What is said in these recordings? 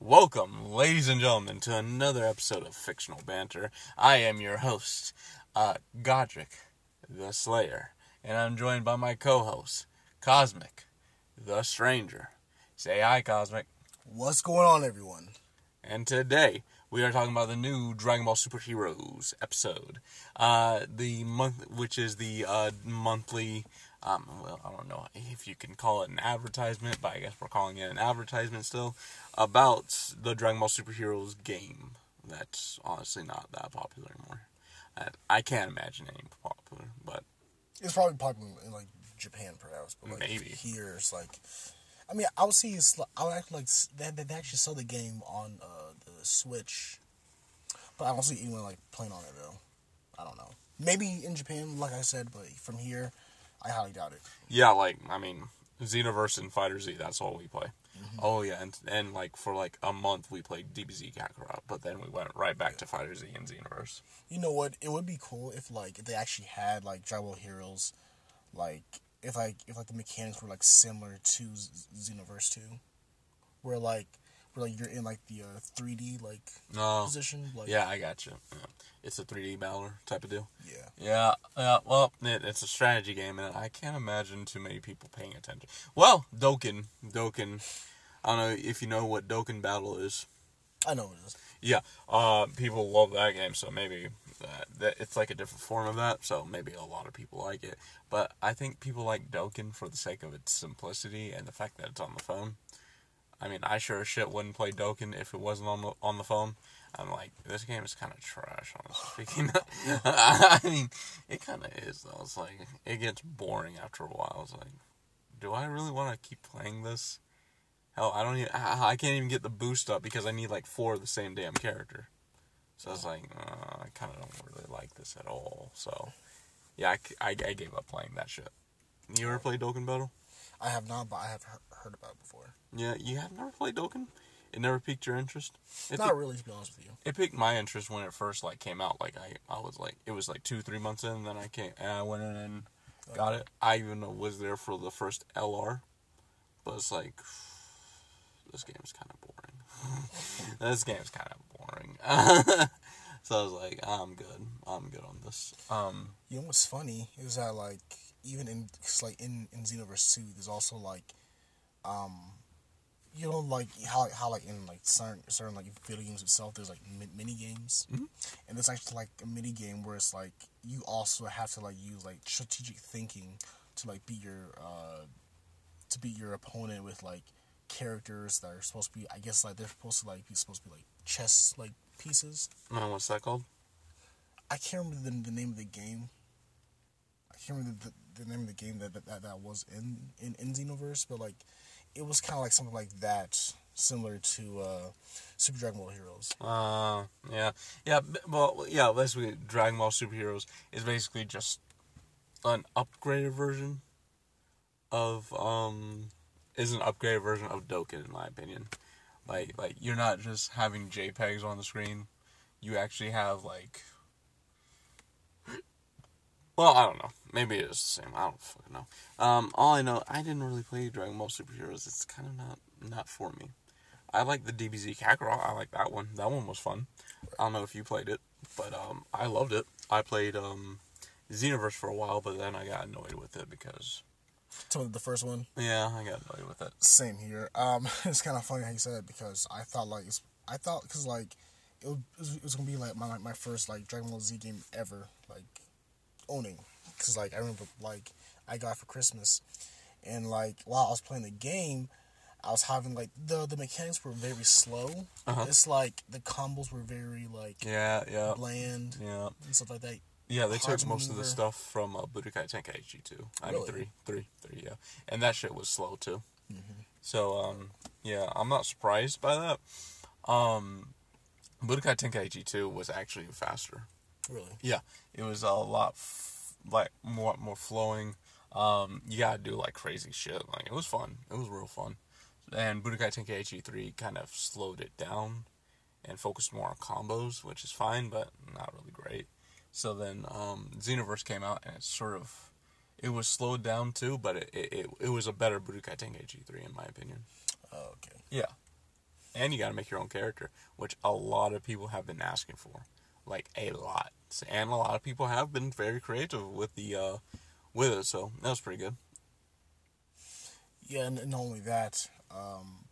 Welcome, ladies and gentlemen, to another episode of Fictional Banter. I am your host, uh, Godric, the Slayer, and I'm joined by my co-host, Cosmic, the Stranger. Say hi, Cosmic. What's going on, everyone? And today we are talking about the new Dragon Ball Superheroes episode, uh, the month, which is the uh, monthly. Um, well, I don't know if you can call it an advertisement, but I guess we're calling it an advertisement still about the Dragon Ball Superheroes game. That's honestly not that popular anymore. I, I can't imagine any popular, but It's probably popular in like Japan, perhaps, but like Maybe. here it's like. I mean, I would see it's. I would actually like they, they actually sell the game on uh, the Switch, but I don't see anyone like playing on it though. I don't know. Maybe in Japan, like I said, but from here, I highly doubt it. yeah, like I mean, Xenoverse and Fighter Z. That's all we play. Mm-hmm. Oh yeah, and and like for like a month we played DBZ Kakarot, but then we went right back to Fighter Z and Xenoverse. You know what? It would be cool if like if they actually had like Dragon Ball Heroes, like if like if like the mechanics were like similar to Z- Xenoverse two, where like where like you're in like the uh, 3D like No. position. Like Yeah, I got you. Yeah. It's a 3D battler type of deal. yeah. Yeah, yeah. Well, it, it's a strategy game, and I can't imagine too many people paying attention. Well, Dokkan, Dokkan. I don't know if you know what Dokkan Battle is. I know it is. Yeah, uh, people love that game, so maybe that, that it's like a different form of that. So maybe a lot of people like it. But I think people like Dokkan for the sake of its simplicity and the fact that it's on the phone. I mean, I sure as shit wouldn't play Dokkan if it wasn't on the on the phone. I'm like, this game is kind of trash. Honestly speaking, I mean, it kind of is though. It's like it gets boring after a while. It's like, do I really want to keep playing this? Hell, I don't even. I I can't even get the boost up because I need like four of the same damn character. So I was like, uh, I kind of don't really like this at all. So, yeah, I I gave up playing that shit. You ever played Dokkan Battle? I have not, but I have he- heard about before. Yeah, you have never played Dokkan. It never piqued your interest. It, not piqued, really, to be honest with you. it piqued my interest when it first like came out. Like I, I was like, it was like two, three months in, and then I came and I went in and got it. I even was there for the first LR, but it's like, this game is kind of boring. this game's kind of boring. so I was like, I'm good. I'm good on this. Um, You know what's funny is that like even in cause like in in Xenoverse two, there's also like, um, you know like how how like in like certain certain like video games itself, there's like mi- mini games, and there's actually like a mini game where it's like you also have to like use like strategic thinking to like beat your uh to beat your opponent with like characters that are supposed to be I guess like they're supposed to like be supposed to be like chess like pieces. I don't know what's that called? I can't remember the, the name of the game. I can't remember the, the name of the game that, that that was in in, in Xenoverse, but like it was kind of like something like that, similar to uh, Super Dragon Ball Heroes. Uh, yeah, yeah. Well, yeah. Basically, Dragon Ball Superheroes is basically just an upgraded version of um is an upgraded version of Dokkan, in my opinion. Like, like you're not just having JPEGs on the screen. You actually have like. Well, I don't know. Maybe it is the same. I don't fucking know. Um, all I know, I didn't really play Dragon Ball Superheroes. It's kind of not not for me. I like the DBZ Kakarot. I like that one. That one was fun. I don't know if you played it, but um, I loved it. I played um, Xenoverse for a while, but then I got annoyed with it because So the first one, yeah, I got annoyed with it. same here. Um, it's kind of funny how you said it because I thought like it's, I thought because like it was, it was- it was gonna be like my my first like Dragon Ball Z game ever like owning because like I remember like I got it for Christmas and like while I was playing the game. I was having like the the mechanics were very slow. Uh-huh. It's like the combos were very like Yeah, yeah, bland yeah, and stuff like that. yeah. They Hard took to most of the stuff from uh, Budokai Tenkaichi two. I mean, Really? three, three, three. Yeah, and that shit was slow too. Mm-hmm. So um, yeah, I'm not surprised by that. Um, Budokai Tenkaichi 2 was actually faster. Really, Yeah, it was a lot f- like more more flowing. Um, you gotta do like crazy shit. Like it was fun. It was real fun. And Budokai Tenkaichi 3 kind of slowed it down and focused more on combos, which is fine, but not really great. So then um, Xenoverse came out and it sort of it was slowed down too, but it it, it, it was a better Budokai Tenkaichi 3 in my opinion. oh, okay. Yeah. and you got to make your own character, which a lot of people have been asking for, like a lot, and a lot of people have been very creative with the uh, with it. So that was pretty good. Yeah, and not only that, um,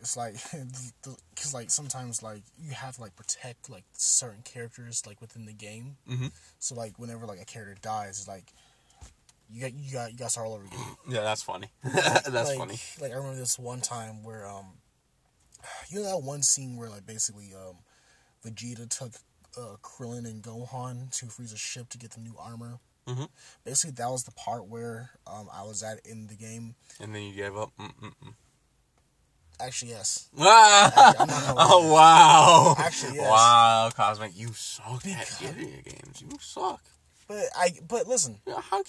it's like because like sometimes like you have to like protect like certain characters like within the game. Mm-hmm. So like whenever like a character dies, it's like you got you got you got start all over again. Yeah, that's funny. that's like, funny. Like I remember this one time where um, you know that one scene where like basically um, Vegeta took uh, Krillin and Gohan to Frieza's ship to get the new armor. Mhm. Basically, that was the part where um, I was at in the game. And then you gave up. Mm-mm-mm. Actually, yes. Ah! Gonna oh wow! Actually, yes. Wow, Cosmic, you suck at video games. You suck. But I but listen,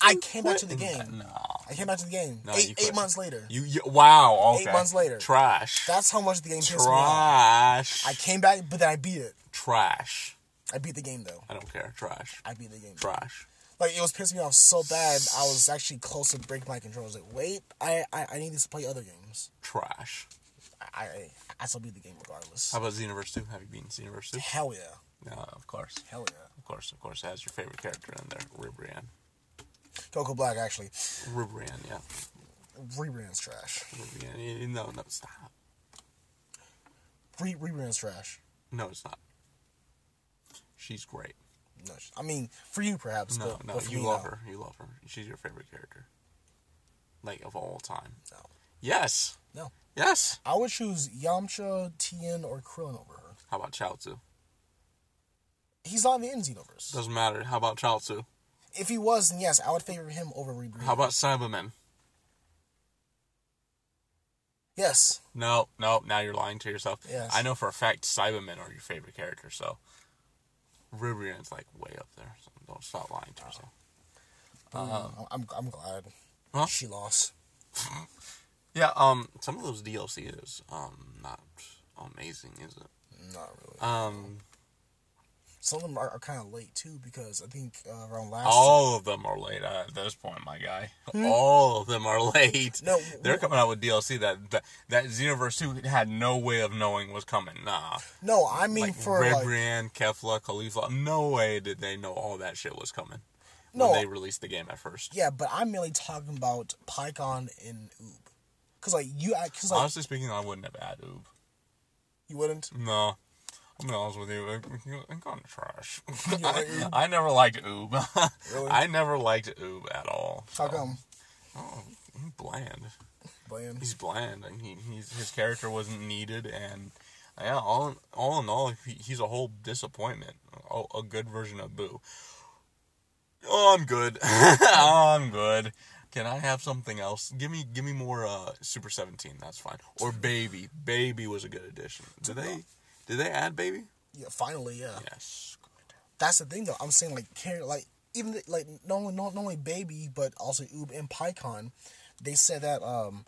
I came back to the game. No. I came back to the game No, eight eight months later. You, you wow. Okay. Eight months later. Trash. That's how much the game pissed me off. Trash. I came back, but then I beat it. Trash. I beat the game though. I don't care. Trash. I beat the game. Trash. Like it was pissing me off so bad. I was actually close to breaking my control. I was like, wait, I I, I need to play other games. Trash. I, I I still beat the game regardless. How about Xenoverse 2? Have you beaten Xenoverse 2? Hell yeah, No, of course. hell yeah. Of course, of course. It has your favorite character in there, Ribrianne. Coco Black actually Ribrianne, yeah. rebrand's trash. Ribrianne. Eh, no, no, stop. Re rebrand's trash. No, it's not. She's great. No, I mean for you perhaps. No, but, no, but you me, love no. her. You love her. She's your favorite character. Like, of all time. No. Yes. No. Yes. I would choose Yamcha, Tien, or Krillin over her. How about Chaozu? He's not in the end Xenoverse. Doesn't matter. How about Chaozu? If he was, then yes, I would favor him over Ribrianne. How about Saibaman? Yes. No, no, now you're lying to yourself. Yes. I know for a fact Saibamen are your favorite character, so Ribrianne's like way up there. So don't stop lying to yourself. I'm, I'm I'm glad Huh? she lost. Yeah, um, some of those DLC is um not amazing, is it? Not really. Um, Some of them are, are kind of late too because I think uh, around last. all of them are late uh, at this point, my guy. All of them are late. Hmm? No, they're coming out with DLC that that, that Xenoverse Two had no way of knowing was coming. Nah, No, I mean like for like Ribrianne, Kefla, Caulifla, no way did they know all that shit was coming No. when they released the game at first. yeah, but I'm mainly talking about Pikkon and Oob. Cause like you, cause like Honestly speaking, I wouldn't have added Oob. you wouldn't. No. I'm gonna be honest with you, it- it's kind of trash. I never liked Oob. Really? I never liked Oob at all. How come? Oh, he's bland. Bland. He's bland, and he, he's his character wasn't needed, and yeah, all in, all in all, he, he's a whole disappointment. A, a good version of Boo. Oh, I'm good. I'm good. Can I have something else? Give me give me more uh, Super 17. That's fine. Or Baby. Baby was a good addition. Did they did they add Baby? Yeah, finally, yeah. Yes. Good. That's the thing though. I'm saying like care like even the- like not only not, only baby but also Oob and Pikkon, they said that um,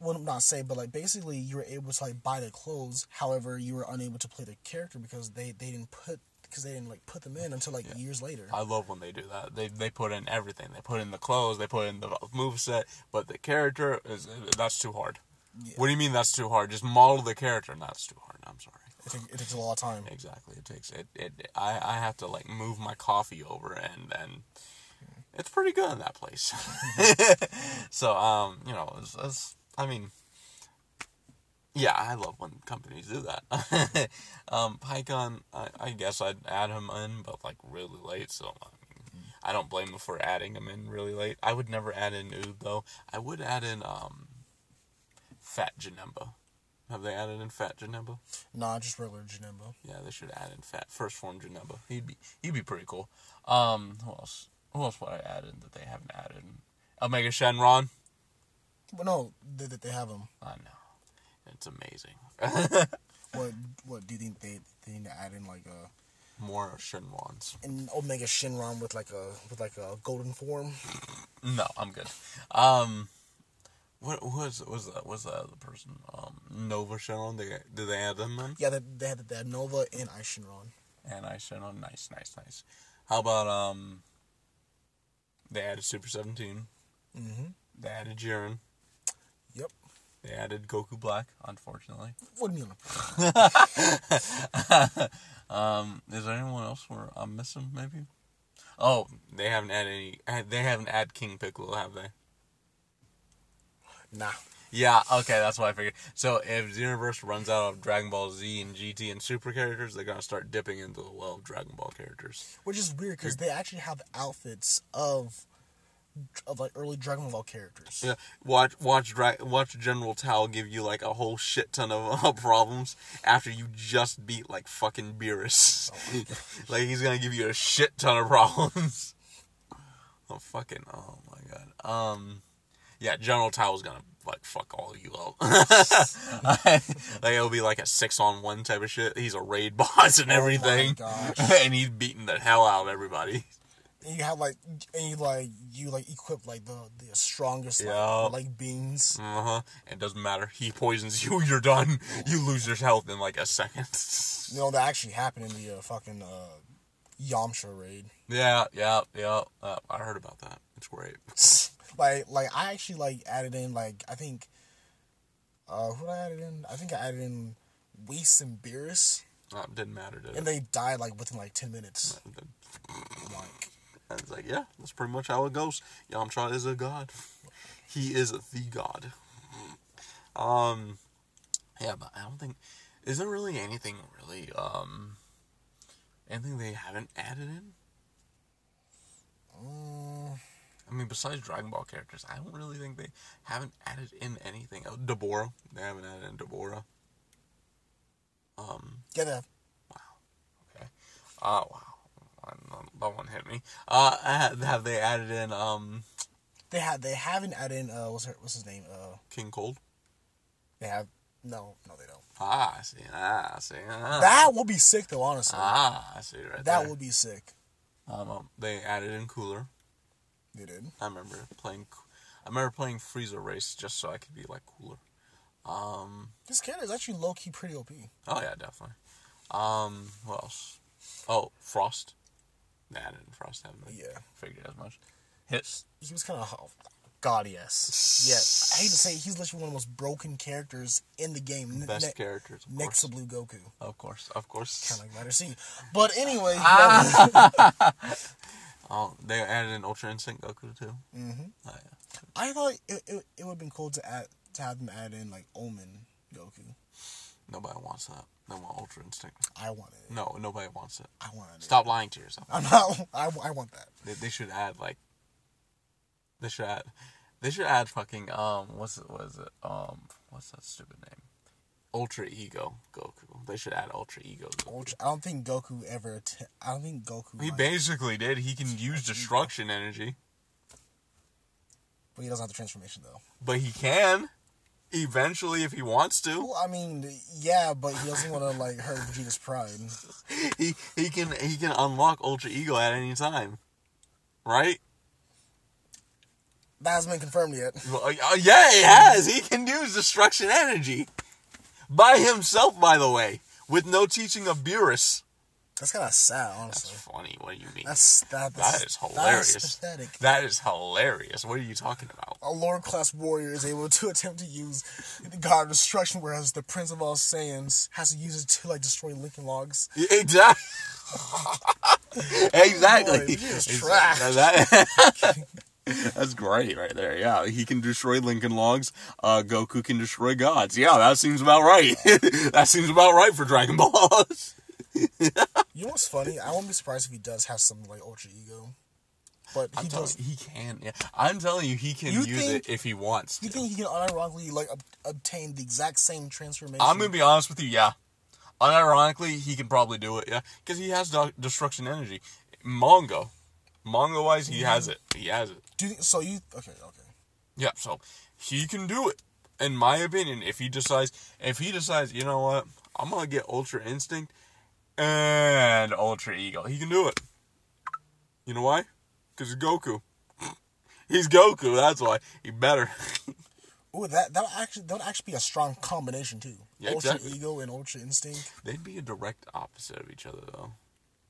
well not say but like basically you were able to like buy the clothes. However, you were unable to play the character because they they didn't put because they didn't like put them in until like years later. I love when they do that. They they put in everything. They put in the clothes. They put in the move set. But the character is that's too hard. What do you mean that's too hard? Just model the character. And that's too hard. I'm sorry. It, take, it takes a lot of time. Exactly. It takes it. it I I have to like move my coffee over and then. It's pretty good in that place. so um, you know, it's, it's, I mean, yeah, I love when companies do that. um, Pikkon, I, I guess I'd add him in, but like really late. So I, mean, I don't blame him for adding him in really late. I would never add in Oob though. I would add in um, Fat Janemba. Have they added in Fat Janemba? Nah, just regular Janemba. Yeah, they should add in Fat First Form Janemba. He'd be he'd be pretty cool. Um, who else? Who else would I add in that they haven't added? Omega Shenron. But no, they, they, they have them. I know, it's amazing. What what do you think they they need to add in like a More Shenrons. an Omega Shenron with like a with like a golden form? No, I'm good. Um, what was was that? Was that other person? Um, Nova Shenron. They did they add them in? Yeah, they, they had they had Nova and Eis Shenron. And I Shenron. Nice, nice, nice. How about um? They added Super Seventeen. Mm-hmm. They added Jiren. Yep. They added Goku Black, unfortunately. What do you mean? um, is there anyone else where I'm missing? Maybe. Oh, they haven't added any. They haven't added King Piccolo, have they? Nah. Yeah. Okay, that's what I figured. So if Xenoverse runs out of Dragon Ball Z and GT and Super characters, they're gonna start dipping into the well of Dragon Ball characters. Which is weird because they actually have outfits of of like early Dragon Ball characters. Yeah. Watch watch Dra- watch General Tao give you like a whole shit ton of uh, problems after you just beat like fucking Beerus. like he's gonna give you a shit ton of problems. oh fucking oh my god. Um yeah, General Tao is gonna like fuck all you up. like it'll be like a six on one type of shit. He's a raid boss and Oh my everything, gosh. and he's beating the hell out of everybody. And you have like and you like you like equip like the the strongest like, Yeah. like beings. Uh huh. It doesn't matter. He poisons you. You're done. You lose your health in like a second. You know that actually happened in the uh, fucking uh, Yamcha raid. yeah, yeah, yeah. Uh, I heard about that. It's great. Like like I actually like added in like I think uh who did I added in? I think I added in Whis and Beerus Uh, it didn't matter. Did and it? they died like within like ten minutes. I'm like I was like, yeah, that's pretty much how it goes. Yamcha is a god. He is the god. Um, yeah, but I don't think is there really anything really um anything they haven't added in. mm, I mean, besides Dragon Ball characters, I don't really think they haven't added in anything. Oh, Dabura, they haven't added in Dabura. Um, get that Wow. okay. Oh wow, That- one hit me. Uh, have they added in um they had they haven't added in uh what's her what's his name? Uh King Cold? they have no no they don't. Ah, I see. Ah, I see. Ah, That would be sick though, honestly. ah I see right that there. would be sick. Um, um, they added in Cooler. They did. I remember playing. I remember playing Frieza Race just so I could be like Cooler. Um. This kid is actually low key pretty OP. Oh yeah, definitely. Um, what else? Oh, Frost. Nah, I didn't Frost haven't really Yeah. figured as much. Hits. He was kind of God, yes. Yeah, I hate to say it, he's literally one of the most broken characters in the game. Best ne- characters, of next to. Blue Goku. Of course, of course. Kind of like Letter C. But anyway, Oh, they added an Ultra Instinct Goku too. hmm Oh yeah. I thought it, it, it would have been cool to add to have them add in like Omen Goku. Nobody wants that. They want Ultra Instinct. I want it. No, nobody wants it. I wanted it. Stop lying to yourself. I'm not. I, I want that. They, they should add like. They should add. They should add fucking um. What's it? What is it? Um. What's that stupid name? Ultra Ego Goku. They should add Ultra Ego. Goku. Ultra, I don't think Goku ever. Att- I don't think Goku. He basically did. He can use destruction energy, but he doesn't have the transformation though. but he can eventually if he wants to. Well, I mean, yeah, but he doesn't want to like hurt Vegeta's pride. He he can he can unlock Ultra Ego at any time, right? That hasn't been confirmed yet. Well, uh, yeah, he has. He can use destruction energy by himself. By the way, with no teaching of Beerus. That's kind of sad, honestly. That's funny. What do you mean? That's that. That That's, hilarious. That's pathetic. That is hilarious. What are you talking about? A Lord class warrior is able to attempt to use the God of Destruction, whereas the Prince of All Saiyans has to use it to like destroy Lincoln Logs. Exactly. exactly. Boy, he is It's- trash. that- That's great right there. Yeah, he can destroy Lincoln Logs. Uh, Goku can destroy gods. Yeah, that seems about right. that seems about right for Dragon Balls. You know what's funny? I won't be surprised if he does have some like ultra ego, but he I'm does. you, he can. Yeah, I'm telling you, he can You use think- it if he wants. You To. think he can unironically like ob- obtain the exact same transformation? I'm gonna be honest with you. Yeah, unironically, he can probably do it. Yeah, because he has de- destruction energy. Manga, manga wise, he has it. He has it. Do you, so. You okay? Okay. Yeah, so he can do it. In my opinion, if he decides, if he decides, you know what, I'm gonna get Ultra Instinct and Ultra Ego, he can do it. You know why? Because he's Goku. He's Goku. That's why he better. Ooh, that that would actually that would actually be a strong combination too. Yeah, ultra exactly. ego and ultra instinct. They'd be a direct opposite of each other though,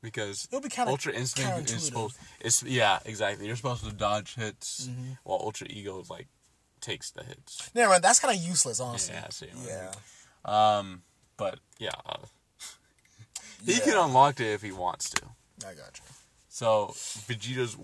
because It'll be kinda Ultra Instinct is supposed. It's yeah, exactly. You're supposed to dodge hits, Mm-hmm. while Ultra Ego like takes the hits. Never mind. That's kind of useless, honestly. Yeah, see Yeah. Um, but yeah, uh, he Yeah. can unlock it if he wants to. I got you. So Vegeta's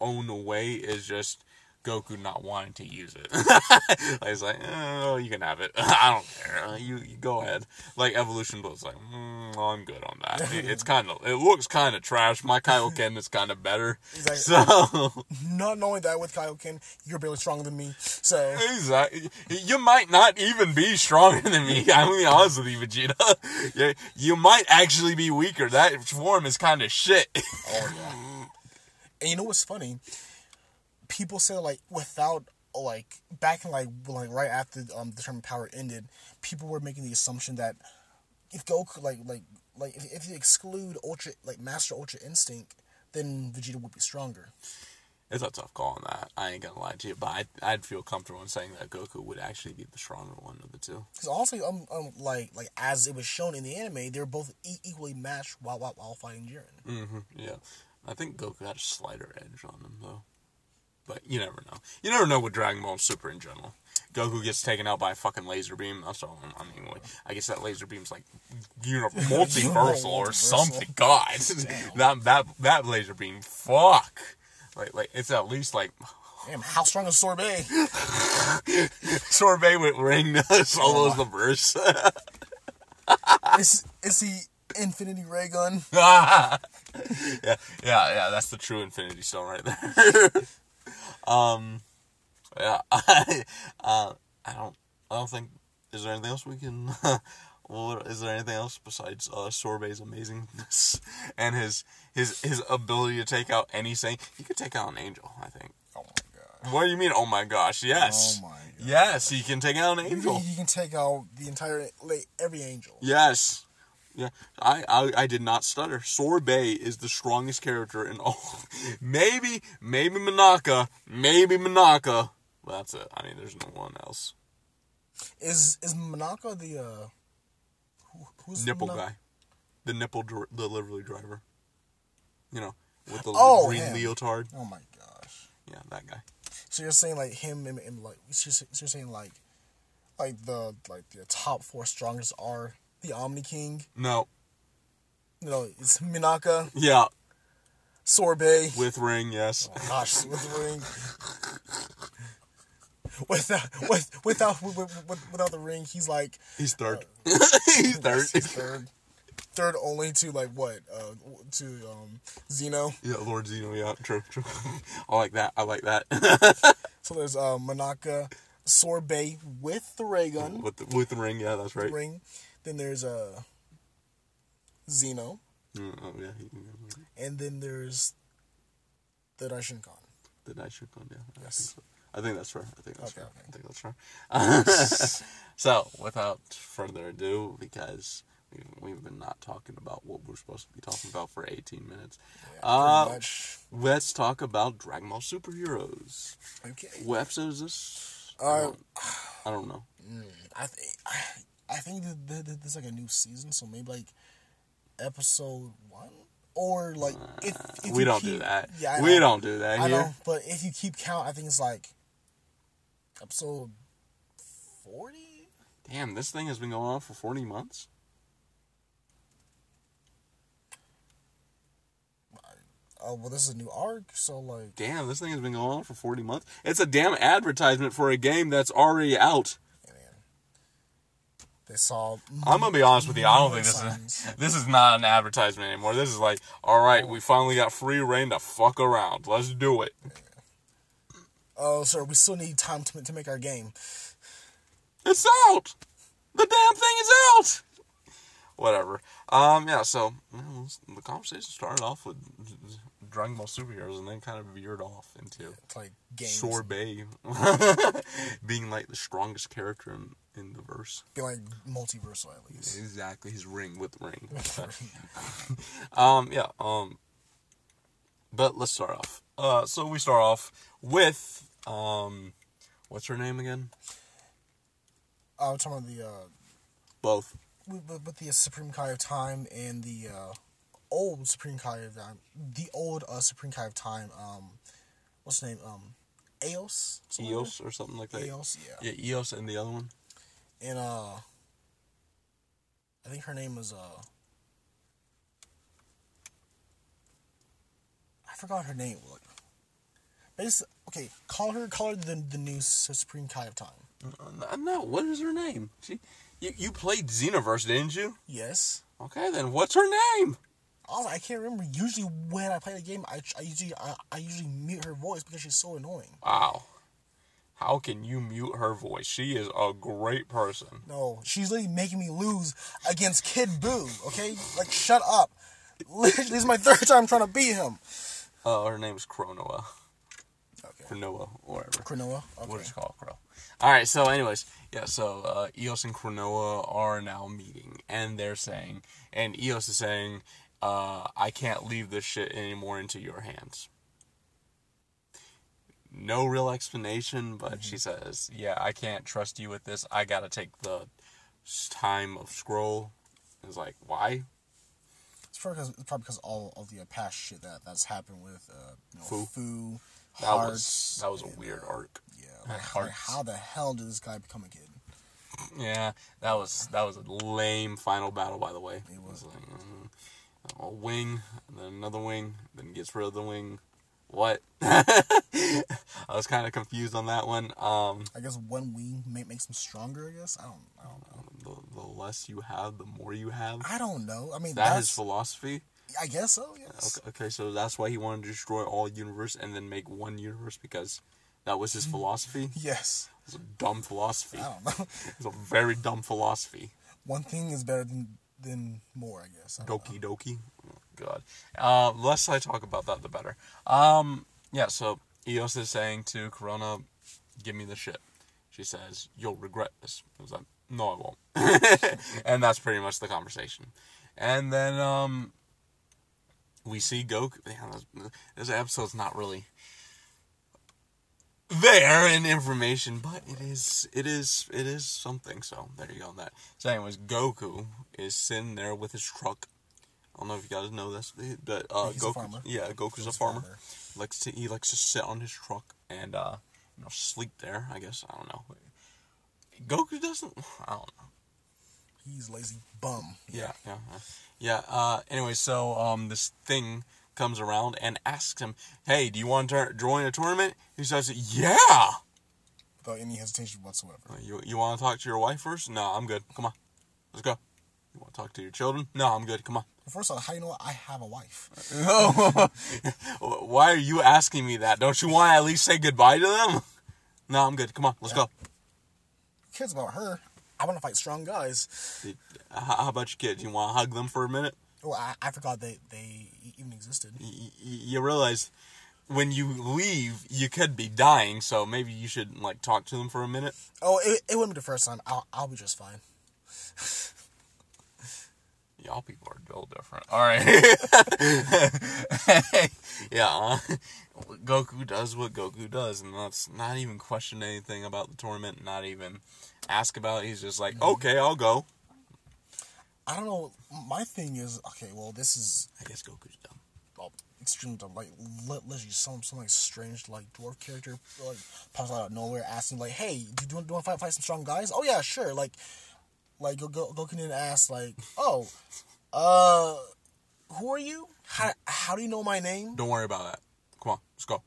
own way is just Goku not wanting to use it. like, he's like, oh, you can have it. I don't care. You, you go ahead. Like Evolution was like, mm, I'm good on that. It- it's kind of, it looks kind of trash. My Kaioken is kind of better. Exactly. So Not knowing that with Kaioken, you're barely stronger than me. So exactly, you might not even be stronger than me. I'm gonna be honest with you, Vegeta. You, you might actually be weaker. That form is kind of shit. Oh yeah. And you know what's funny? People say like without like back in like like right after um the term power ended, people were making the assumption that if Goku like like like if, if you exclude Ultra like Master Ultra Instinct, then Vegeta would be stronger. It's a tough call on that. I ain't gonna lie to you, but I'd, I'd feel comfortable in saying that Goku would actually be the stronger one of the two. Because honestly, um, um, like like as it was shown in the anime, they're both e- equally matched while while, while fighting Jiren. Mm-hmm. Yeah, I think Goku had a slighter edge on him though, but you never know. You never know with Dragon Ball Super in general. Goku gets taken out by a fucking laser beam. That's all. I mean, I guess that laser beam's like uni- multiversal or something. God, that that that laser beam. Fuck. Like like it's at least like Damn, how strong is Sorbet? sorbet with ring solos the verse. is is he Infinity Ray Gun? yeah, yeah, yeah. That's the true Infinity Stone right there. Um, yeah. I, uh, I don't. I don't think. Is there anything else we can? What is there anything else besides uh, Sorbet's amazingness and his his his ability to take out any saint? He could take out an angel. I think. Oh my god. What do you mean? Oh my gosh! Yes. Oh my. Yes, he can take out an angel. He, he can take out the entire like every angel. Yes. Yeah, I, I I did not stutter. Sorbet is the strongest character in all. maybe maybe Monaka, maybe Monaka. But that's it. I mean, there's no one else. Is is Monaka the uh who, who's Nipple Monaka? guy, the nipple dr- delivery driver. You know, with the Oh, green him. leotard. Oh my gosh. Yeah, that guy. So you're saying like him and, and like so so you're saying like like the like the top four strongest are the Omni King. No. You know, it's Monaka, Yeah, Sorbet. with ring. Yes. Oh gosh, with the ring. Without with, without with, with, without the ring, he's like He's third. He's third. he's third, third only to like what uh to um Zeno. Yeah, Lord Zeno. Yeah, true, true. I like that. I like that. So there's uh Monaka, Sorbet with the ray gun with the, with the ring. Yeah, that's right. ring. Then there's uh Zeno, Mm, oh yeah, and then there's the Daishinkan. the Daishinkan. Yeah, I Yes. think so. I think that's fair. I think that's Okay, fair. okay. I think that's fair. so, without further ado, because we've, we've been not talking about what we're supposed to be talking about for 18 minutes, Yeah, uh, let's talk about Dragon Ball Superheroes. Okay. What episode is this? I Uh, don't, I don't know. I think I think that there's like a new season, so maybe like episode one or like if, if we don't keep- do that. Yeah, I we don't do that I here. know, but if you keep count, I think it's like episode forty. Damn, this thing has been going on for 40 months? Oh well, this is a new arc, so like Damn, this thing has been going on for 40 months? It's a damn advertisement for a game that's already out. Saw. I'm gonna be honest with you. I don't think this signs. is this is not an advertisement anymore. This is like, all right, we finally got free reign to fuck around. Let's do it. Oh, sir, we still need time to to make our game. It's out. The damn thing is out. Whatever. Um. Yeah. So you know, the conversation started off with Dragon Ball superheroes, and then kind of veered off into It's like games. Sorbet being like the strongest character in, in the verse. Be like multiversal at least. Exactly, his ring with ring. Um, yeah, um, but let's start off. Uh, so we start off with, um, what's her name again? Uh, we're talking about the uh, Both. with, with with the Supreme Kai of Time and the uh, old Supreme Kai of Time, the old uh, Supreme Kai of Time. Um, what's the name? Um, Eos. Eos or something like that. Eos, yeah. Yeah, Eos and the other one. And uh, I think her name is uh. I forgot her name. Like, basically, okay, call her, call her the the new Supreme Kai of Time. Uh, No, what is her name? She, you, you played Xenoverse, didn't you? Yes. Okay, then what's her name? Also, I can't remember. Usually, when I play the game, I, I usually I, I usually mute her voice because she's so annoying. Wow. How can you mute her voice? She is a great person. No, she's literally making me lose against Kid Boo. Okay, like shut up. Literally, this is my third time trying to beat him. Uh, her name's Chronoa. Okay. Chronoa, or whatever. Chronoa. Okay. What is it called, Crow? Alright, so anyways, yeah, so uh, Eos and Chronoa are now meeting, and they're saying, and Eos is saying, uh, I can't leave this shit anymore into your hands. No real explanation, but she says, yeah, I can't trust you with this. I gotta take the time of scroll. It's like, why? It's probably because it's probably because all of the past shit that that's happened with uh, you know, Fu. Fu, That Hearts. was that was a and, weird uh, arc. Yeah, like, like, how the hell did this guy become a kid? Yeah, that was that was a lame final battle, by the way. It was. like, uh, a wing, and then another wing, then gets rid of the wing. What? I was kind of confused on that one. Um, I guess one wing may, makes him stronger. I guess I don't. I don't know. the, the less you have, the more you have. I don't know. I mean, That that's. his philosophy. I guess so. Yes. Okay, okay, so that's why he wanted to destroy all universe and then make one universe because that was his philosophy. Yes. It's a dumb philosophy. I don't know. It's a very dumb philosophy. One thing is better than than more. I guess. I Doki Doki. Oh, God. Uh, less I talk about that, the better. Um, yeah, so Eos is saying to Corona, give me the shit. She says, you'll regret this. I was like, no, I won't. and that's pretty much the conversation. And then, um, we see Goku. Yeah, this- this episode's not really there in information, but it is, it is, it is something. So there you go. On that. So, anyways, Goku is sitting there with his truck. I don't know if you guys know this, but uh, Goku, yeah, Goku's a farmer. farmer. Likes to he likes to sit on his truck and uh, you know sleep there. I guess I don't know. Goku doesn't. I don't know. He's lazy bum. Yeah, yeah, yeah. yeah uh, anyway, so um, this thing comes around and asks him, "Hey, do you want to join a tournament?" He says, "Yeah." Without any hesitation whatsoever. You you want to talk to your wife first? No, I'm good. Come on, let's go. You want to talk to your children? No, I'm good. Come on. First of all, how do you know I have a wife? Why are you asking me that? Don't you want to at least say goodbye to them? No, I'm good. Come on, let's go. Who cares about her? I want to fight strong guys. How about your kids? You want to hug them for a minute? Oh, I, I forgot they they even existed. Y- You realize when you leave, you could be dying, so maybe you should like talk to them for a minute. Oh, it, it wouldn't be the first time. I'll I'll be just fine. Y'all people are built different. All right. yeah. Uh, Goku does what Goku does, and that's not even question anything about the tournament. Not even ask about it. He's just like, okay, I'll go. I don't know. My thing is okay. Well, this is I guess Goku's dumb. well, extremely dumb. Like li- literally some some like strange like dwarf character like pops out of nowhere asking like, "Hey, do you want do you want to fight fight some strong guys?" Oh yeah, sure. Like like go go Goku didn't ask like, "Oh, uh, who are you? How how do you know my name?" Don't worry about that. Come on, let's go.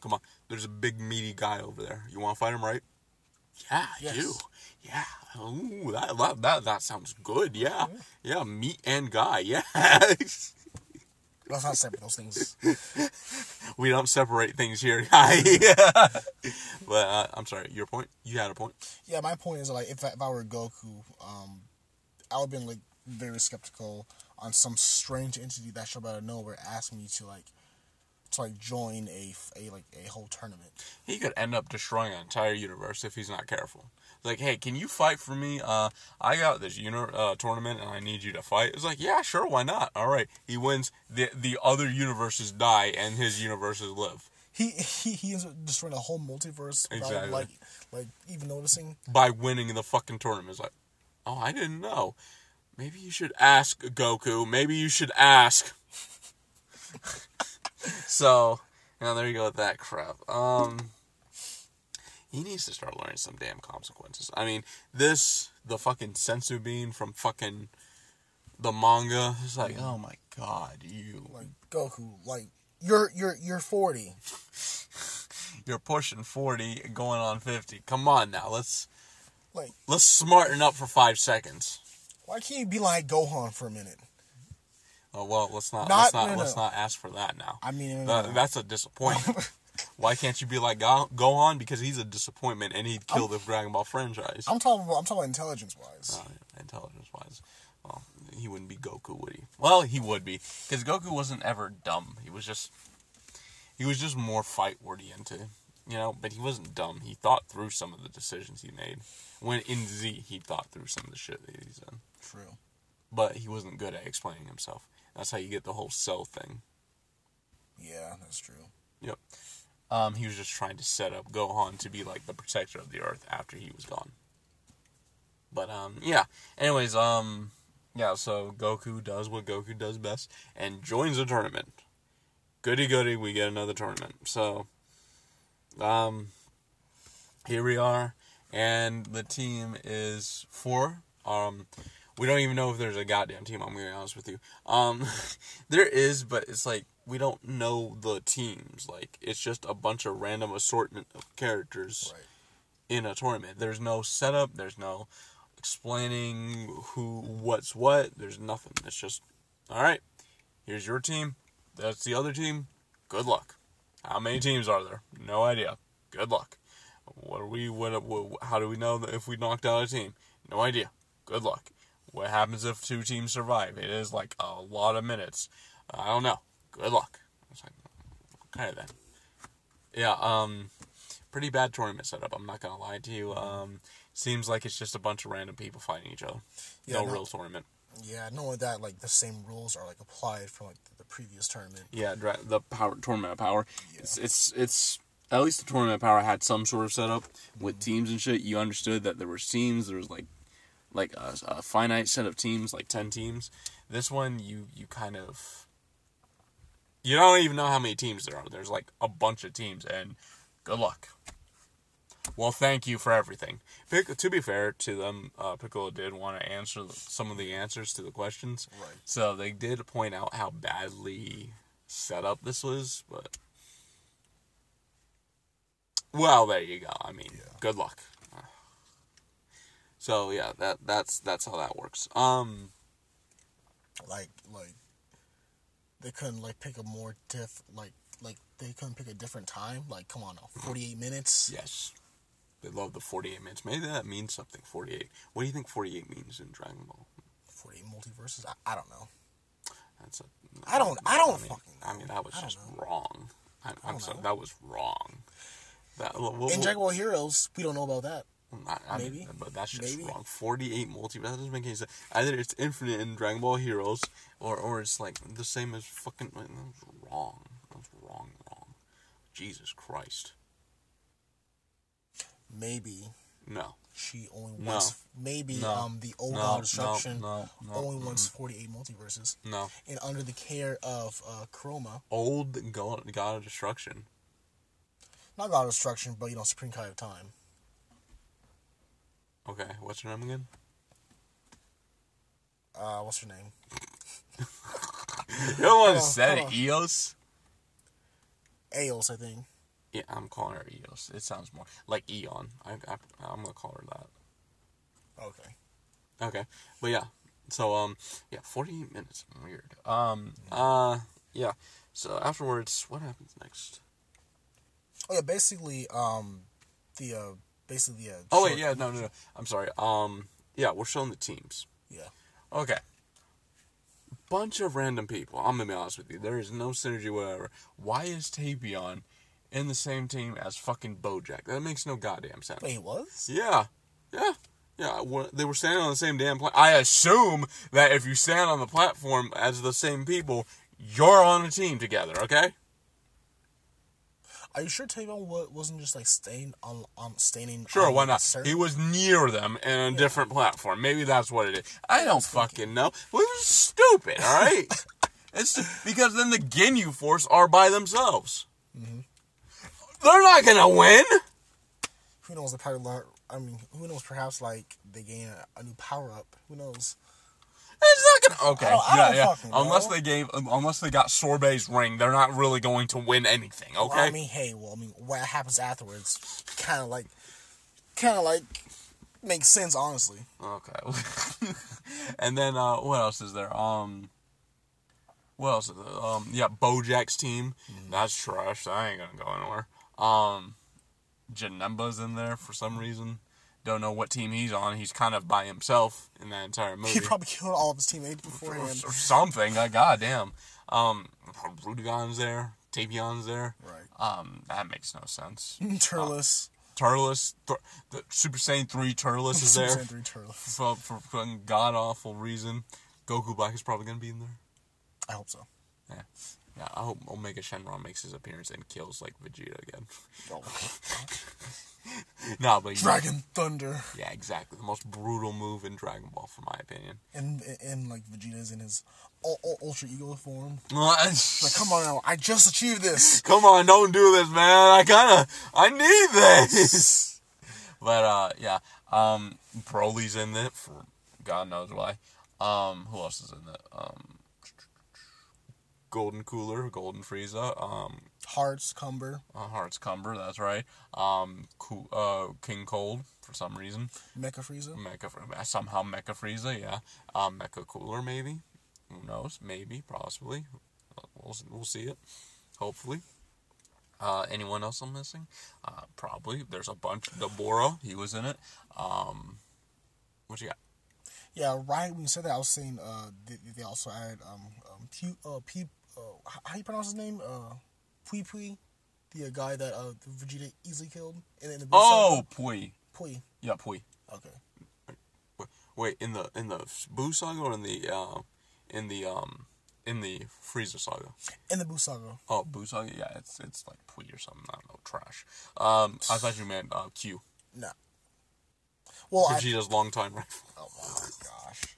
Come on. There's a big meaty guy over there. You want to fight him, right? Yeah, I Yes. do. Yeah. Ooh, that, that that that sounds good. Yeah. Yeah, meat and guy. Yeah. Let's not separate those things. we don't separate things here, guy. but uh, I'm sorry. Your point. You had a point. Yeah, my point is like if I, if I were Goku, um, I would have been like very skeptical on some strange entity that showed out of nowhere asking me to like to like join a a like a whole tournament. He could end up destroying an entire universe if he's not careful. Like, hey, can you fight for me? Uh, I got this uni- uh, tournament and I need you to fight. It's like, yeah, sure, why not? All right. He wins. The the other universes die and his universes live He he he is destroying a whole multiverse without Exactly. like like even noticing. by winning the fucking tournament. It's like, oh, I didn't know. Maybe you should ask Goku. Maybe you should ask. so, now there you go with that crap. Um, he needs to start learning some damn consequences. I mean, this the fucking senzu bean from fucking the manga. It's like, oh my god, you Like Goku, like you're you're you're forty. you're pushing forty, going on fifty. Come on now, let's Like let's smarten up for five seconds. why can't you be like Gohan for a minute? Oh well, let's not, Not- let's not no, no. let's not ask for that now. I mean, That- that's a disappointment. Why can't you be like Go- Gohan? Because he's a disappointment and he'd kill the Dragon Ball franchise. I'm talking about I'm talking about intelligence wise. Uh, intelligence wise. Well, he wouldn't be Goku, would he? Well, he would be because Goku wasn't ever dumb. He was just he was just more fight oriented, you know. But he wasn't dumb. He thought through some of the decisions he made. When in Z, he thought through some of the shit that he's done. True. But he wasn't good at explaining himself. That's how you get the whole cell thing. Yeah, that's true. Yep. Um, he was just trying to set up Gohan to be like the protector of the Earth after he was gone. But um, yeah. Anyways, um, yeah. So Goku does what Goku does best and joins a tournament. Goody goody, we get another tournament. So, um, here we are, and the team is four. Um, we don't even know if there's a goddamn team. I'm gonna be honest with you. Um, there is, but it's like we don't know the teams. Like it's just a bunch of random assortment of characters Right. in a tournament. There's no setup. There's no explaining who, what's what. There's nothing. It's just, all right. Here's your team. That's the other team. Good luck. How many teams are there? No idea. Good luck. What are we? What? what how do we know that if we knocked out a team? No idea. Good luck. What happens if two teams survive? It is like a lot of minutes. I don't know. Good luck. I was like, okay then. Yeah. Um pretty bad tournament setup. I'm not gonna lie to you. Um, seems like it's just a bunch of random people fighting each other. Yeah, no no- real tournament. Yeah, not only that, like the same rules are like applied from like the previous tournament. Yeah, the power tournament of power. It's it's it's at least the tournament of power had some sort of setup with teams and shit. You understood that there were teams. There was like like a, a finite set of teams, like ten teams. This one, you you kind of you don't even know how many teams there are. There's like a bunch of teams, and good luck. Well, thank you for everything. Pic- to be fair to them, uh, Piccolo did want to answer some of the answers to the questions. Right. So they did point out how badly set up this was, but well, there you go. I mean, Yeah. good luck. So yeah, that that's that's how that works. Um, Like like they couldn't like pick a more diff like like they couldn't pick a different time. Like come on now, forty eight minutes. yes, they love the forty-eight minutes. Maybe that means something. Forty-eight. What do you think forty-eight means in Dragon Ball? Forty eight multiverses. I, I don't know. That's a. I don't- I don't mean, fucking I mean, that was just know. wrong. I, I'm sorry, know. that was wrong. That well, In Dragon Ball Heroes, we don't know about that. I, I Maybe. but that's just Maybe. wrong. Forty-eight multi. That doesn't make any sense. Either it's infinite in Dragon Ball Heroes, or or it's like the same as fucking. That was wrong. That was wrong. Wrong. Jesus Christ. Maybe No. she only No. wants maybe No. um the old No, God no, of Destruction no, no, only wants forty eight multiverses. No. And under the care of uh Chroma, Old God, God of Destruction. not God of Destruction, but you know, Supreme Kai of Time. Okay, what's her name again? Uh what's her name? You don't want to say hold it, on. Eos. Aeos, I think. Yeah, I'm calling her Eos. It sounds more like Eon. I, I I'm gonna call her that. Okay. Okay, but yeah. So um, yeah, 48 minutes. Weird. Um, uh, yeah. So afterwards, what happens next? Oh yeah, basically, um, the uh, basically uh. Oh wait, yeah, no, no, no. I'm sorry. Um, yeah, we're showing the teams. yeah. Okay. Bunch of random people. I'm gonna be honest with you. There is no synergy whatever. Why is Tapion in the same team as fucking Bojack? That makes no goddamn sense. Wait, he was? Yeah, yeah, yeah. They were standing on the same damn I assume that if you stand on the platform as the same people, you're on a team together. Okay? Are you sure Tapion wa- wasn't just like staying on on staying? Sure, on, why not? He was near them in a different platform. Maybe that's what it is. I don't fucking know. Is stupid. All right. it's because then the Ginyu Force are by themselves. Mm-hmm. They're not gonna win. who knows? Probably learn. I mean, who knows? Perhaps like they gain a, a new power up. Who knows? It's not gonna. Okay, I don't- I yeah, don't yeah. fucking know. Unless they gave, unless they got Sorbet's ring, they're not really going to win anything. Okay. Well, I mean, hey, well, I mean, what happens afterwards, kind of like, kind of like, makes sense, honestly. Okay. and then uh, what else is there? Um, what else is there? Um, yeah, Bojack's team. That's trash. That ain't gonna go anywhere. Um, Janemba's in there for some reason. Don't know what team he's on. He's kind of by himself in that entire movie. He probably killed all of his teammates or, beforehand. or something. Uh, goddamn. Um, Rudigon's there. Tavion's there. Right. Um, that makes no sense. Turles. Turles, th- the Super Saiyan 3 Turles is there. Super Saiyan 3 Turles. for, for fucking god awful reason. Goku Black is probably gonna be in there. I hope so. Yeah, yeah. I hope Omega Shenron makes his appearance and kills like Vegeta again. Nah, but you know- Dragon Thunder. yeah, exactly. The most brutal move in Dragon Ball, for my opinion. And, and like, Vegeta's in his ul- ul- ultra ego form. like, Like, come on now, I just achieved this. come on, don't do this, man. I kind of, I need this. but uh, yeah. Um, Broly's in it for God knows why. Um, who else is in it? Um, Golden Cooler, Golden Frieza. Um, Hearts, Cumber, Uh, Hearts Cumber, that's right. Um, Coo- uh, King Cold for some reason. Mecha Frieza. Mecha somehow Mecha Frieza, yeah. Um, Mecha Cooler maybe. Who knows? Maybe, possibly. We'll we'll see it. Hopefully. Uh, anyone else I'm missing? Uh, probably. There's a bunch. Dabura, he was in it. Um, what you got? Yeah, right. When you said that, I was saying uh, they, they also added um, um Pu, uh, P, uh, how you pronounce his name? Uh, Pui Pui, the uh, guy that uh Vegeta easily killed in, in the Buu Oh, saga. Pui. Pui. Yeah, Pui. Okay. Wait, in the in the Buu saga or in the uh, in the um in the Frieza saga? In the Buu saga. Oh, Buu saga. Yeah, it's it's like Pui or something. I don't know, trash. Um, I thought you meant uh, Cui. No. Well, I, Vegeta's longtime rifle. oh my gosh.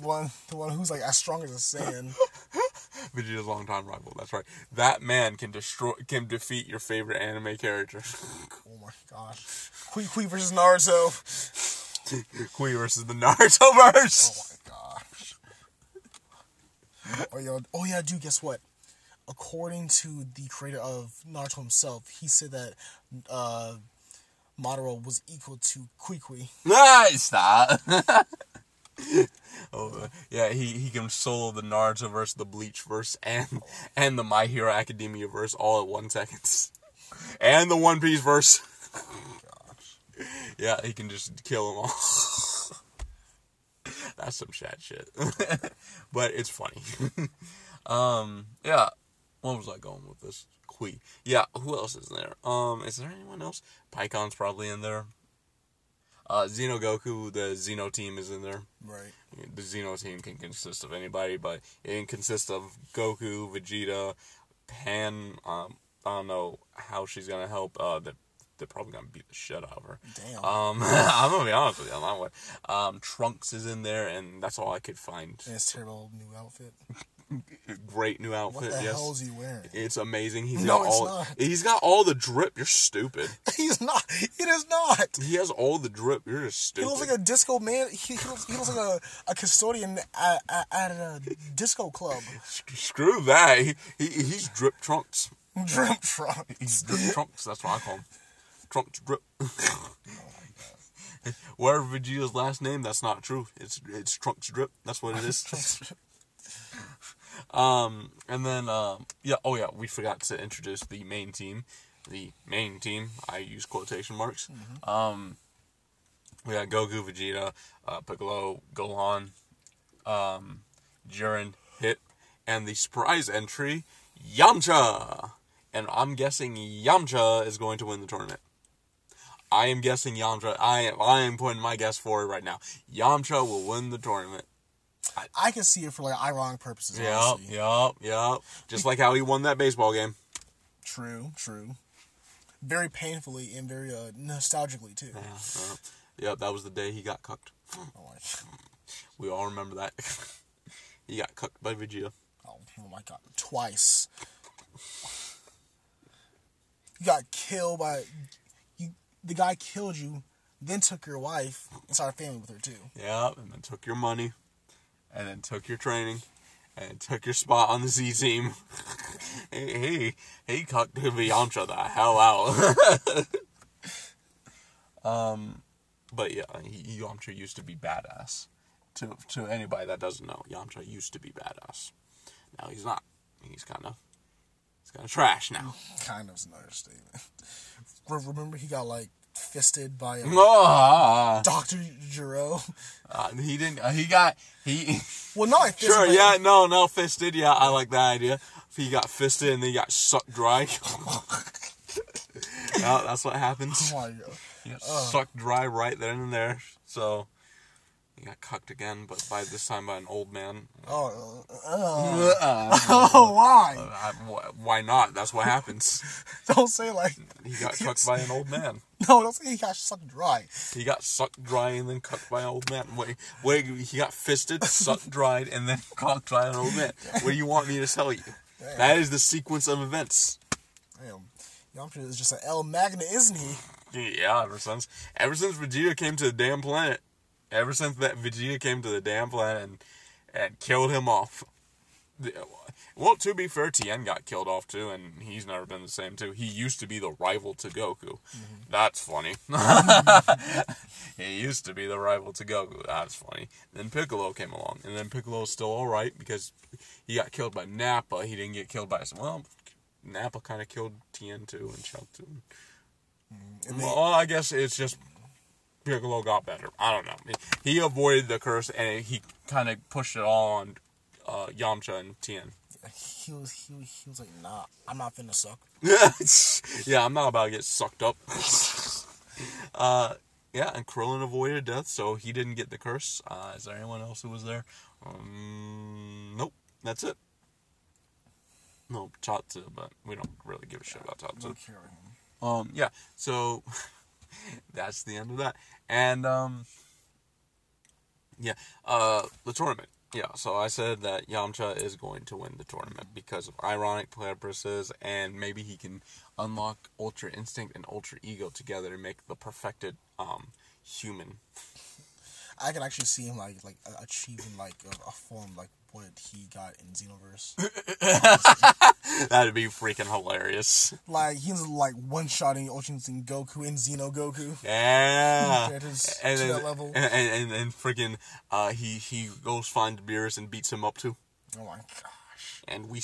The one, the one who's like as strong as a Saiyan. Vegeta's longtime rival. That's right. That man can destroy, can defeat your favorite anime character. oh my gosh. Cui Cui versus Naruto. Cui versus the Naruto verse. Oh my gosh. Oh yeah, oh yeah, dude. Guess what? According to the creator of Naruto himself, he said that uh, Madara was equal to Cui. Nice, stop. oh, yeah, he, he can solo the Naruto verse, the Bleach verse, and and the My Hero Academia verse all at one second, and the One Piece verse. Yeah, he can just kill them all. That's some sad shit, but it's funny. um, yeah. What was I going with this? Cui. Yeah. Who else is there? Um, is there anyone else? Pikkon's probably in there. Uh, Xeno Goku, the Xeno team is in there. Right. The Xeno team can consist of anybody, but it can consist of Goku, Vegeta, Pan. Um, I don't know how she's gonna help. Uh, that they're probably gonna beat the shit out of her. Damn. Um, I'm gonna be honest with you that one. Um, Trunks is in there, and that's all I could find. and his terrible new outfit. Great new outfit. What the yes, hell is he wearing? it's amazing. He's No, got all. not. He's got all the drip. You're stupid. He's not. It is not. He has all the drip. You're just stupid. He looks like a disco man. He, he, looks, he looks like a, a custodian at, at, at a disco club. Screw that. He, he he's drip trunks. Drip trunk. He's drip trunks. That's what I call him. Trunks drip. Whatever Vegeta's last name, that's not true. It's it's trunks drip. That's what it is. um, and then um, yeah. Oh yeah, we forgot to introduce the main team. The main team. I use quotation marks. Um, we got Goku, Vegeta, uh, Piccolo, Gohan, um, Jiren, Hit, and the surprise entry, Yamcha. And I'm guessing Yamcha is going to win the tournament. I am guessing Yamcha. I am. I am putting my guess forward right now. Yamcha will win the tournament. I can see it for like ironic purposes. Yep, honestly. yep, yep. Just like how he won that baseball game. True, true. Very painfully and very uh, nostalgically too. Yeah, yeah. Yep, that was the day he got cucked. Oh We all remember that. he got cucked by Vegeta. oh, oh my god, twice. You got killed by you. the guy killed you, then took your wife and started family with her too. Yeah, and then took your money, and then took your training, and took your spot on the Z team. he he cucked Yamcha the hell out. um, but yeah, Yamcha used to be badass. To to anybody that doesn't know, Yamcha used to be badass. Now he's not. He's kind of he's kind of trash now. Kind of an understatement. Remember, he got like fisted by a Ah, Doctor Gero. uh, he didn't. Uh, he got he. Well, not like fisted, Sure, yeah, no, no, fisted, yeah, I like that idea. If he got fisted and then he got sucked dry. yeah, that's what happens. Oh my god. He got sucked dry right then and there. So he got cucked again, but by this time by an old man. Oh, uh, Uh, oh, why? I- why not? That's what happens. Don't say like. He got cucked by an old man. No, don't say he got sucked dry. He got sucked dry and then cucked by an old man. Wait, wait, he got fisted, sucked dried, and then cucked by an old man. What do you want me to tell you? That is the sequence of events. Damn. Yamcha is just an L Magna, isn't he? Yeah, ever since ever since Vegeta came to the damn planet, ever since that Vegeta came to the damn planet and and killed him off. Well, to be fair, Tien got killed off too, and he's never been the same too. He used to be the rival to Goku. Mm-hmm. That's funny. he used to be the rival to Goku. That's funny. Then Piccolo came along, and then Piccolo's still all right because he got killed by Nappa. He didn't get killed by some. well. Nappa kind of killed Tien too and choked him. Mm-hmm. And they, Well, I guess it's just Piccolo got better. I don't know. He avoided the curse and he kind of pushed it all on uh, Yamcha and Tien. he was he, was- he was like, nah, I'm not finna suck. yeah, I'm not about to get sucked up. uh, yeah, and Krillin avoided death, so he didn't get the curse. Uh, is there anyone else who was there? Um, nope, that's it. No, Chaozu, but we don't really give a shit about Chaozu. Don't about him. Um, yeah, so that's the end of that. And, um, yeah, uh, the tournament. Yeah, so I said that Yamcha is going to win the tournament because of ironic purposes, and maybe he can unlock Ultra Instinct and Ultra Ego together to make the perfected, um, human. I can actually see him like like achieving like a, a form like what he got in Xenoverse. That'd be freaking hilarious. like he's like one shotting Instinct Goku and Xeno Goku. Yeah. And to then, that level. And, and, and, and freaking, uh, he, he goes find Beerus and beats him up too. Oh my gosh, And we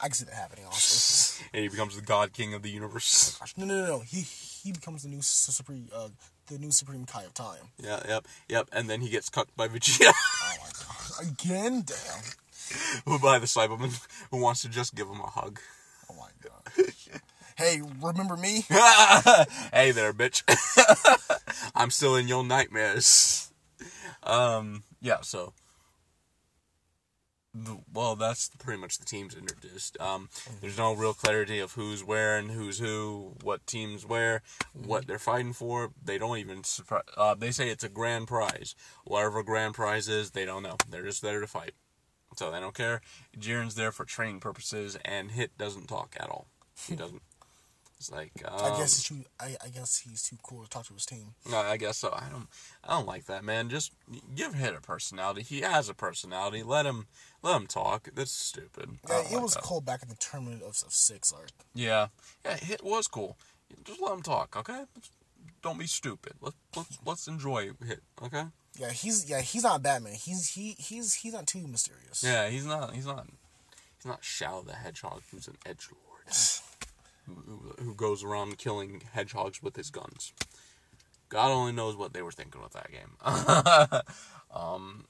I can see that happening. Also, and he becomes the god king of the universe. gosh, no, no, no, no. He he becomes the new supreme, uh, the new supreme Kai of time. Yeah, yep, yep. And then he gets cucked by Vegeta, Oh again, damn. who by the Saibaman, who wants to just give him a hug. Oh my god. hey, remember me? hey there, bitch. I'm still in your nightmares. Um, yeah. So, the, well, that's pretty much the teams introduced. Um, there's no real clarity of who's where and who's who, what teams where, what they're fighting for. They don't even. surpri- Uh, they say it's a grand prize. Whatever grand prize is, they don't know. They're just there to fight. So they don't care. Jiren's there for training purposes, and Hit doesn't talk at all. He doesn't. It's like um, I guess he's too, I, I guess he's too cool to talk to his team. no, I guess so. I don't. I don't like that, man. Just give Hit a personality. He has a personality. Let him. Let him talk. That's stupid. Yeah, it like was that. cool back in the tournament of, of six arc. Yeah. Yeah. Hit was cool. Just let him talk, okay? Don't be stupid. Let's let's let's enjoy Hit, okay? Yeah, he's yeah he's not Batman. He's he he's he's not too mysterious. Yeah. He's not. He's not. He's not Shadow the Hedgehog, who's an edge lord, who, goes around killing hedgehogs with his guns. God only knows what they were thinking with that game. um,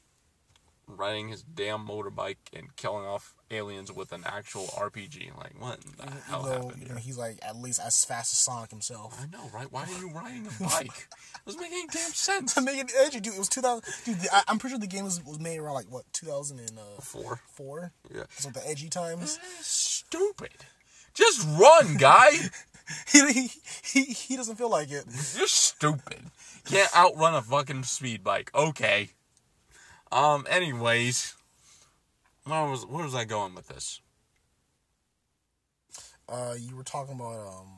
riding his damn motorbike and killing off aliens with an actual RPG. Like, what in the hell happened you know, he's like at least as fast as Sonic himself. I know, right? Why are you riding a bike? doesn't make any damn sense. Make it edgy, dude. It was two thousand. Dude, I, I'm pretty sure the game was, was made around like what two thousand and Four. four. Yeah. So the edgy times. Stupid. Just run, guy. he, he he doesn't feel like it. You're stupid. Can't outrun a fucking speed bike. Okay. Um. Anyways, where was where was I going with this? Uh, you were talking about um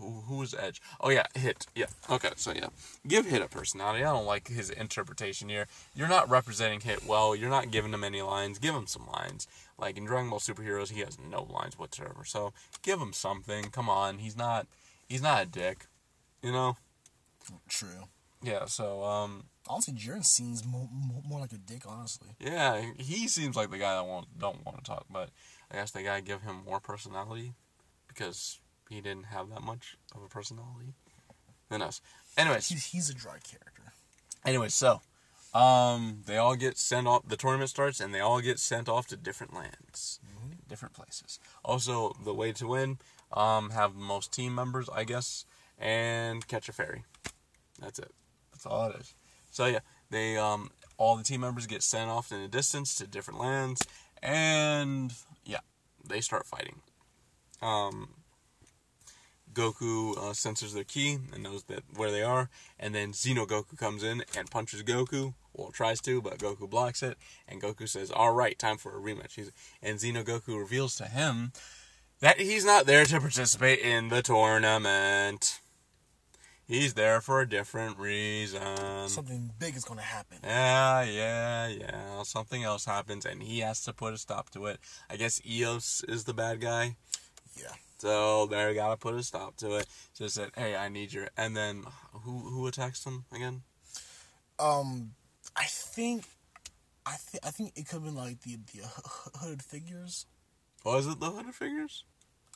who, who was Edge? Oh yeah, Hit. Yeah. Okay, so yeah, give Hit a personality. I don't like his interpretation here. You're not representing Hit well. You're not giving him any lines. Give him some lines. Like in Dragon Ball Superheroes, he has no lines whatsoever. So give him something. Come on, he's not he's not a dick. You know. True. Yeah. So um. Honestly, Jiren seems more, more, more like a dick. Honestly. Yeah, he seems like the guy that won't don't want to talk, but I guess they gotta give him more personality because he didn't have that much of a personality than us. Anyways, He's, he's a dry character. anyways, so um, they all get sent off. The tournament starts, and they all get sent off to different lands, different places. Also, the way to win, um, have the most team members, I guess, and catch a fairy. That's it. That's all it is. So yeah, they um, all the team members get sent off in a distance to different lands, and yeah, they start fighting. Um, Goku uh, senses their ki and knows that where they are, and then Xeno Goku comes in and punches Goku. Well, tries to, but Goku blocks it, and Goku says, "All right, time for a rematch." He's, and Xeno Goku reveals to him that he's not there to participate in the tournament. He's there for a different reason. Something big is gonna happen. Yeah, yeah, yeah. Something else happens, and he has to put a stop to it. I guess Aeos is the bad guy. Yeah. So they gotta put a stop to it. Just said, "Hey, I need your." And then who who attacks them again? Um, I think, I think, I think it could have been like the the hooded figures. Was it the hooded figures?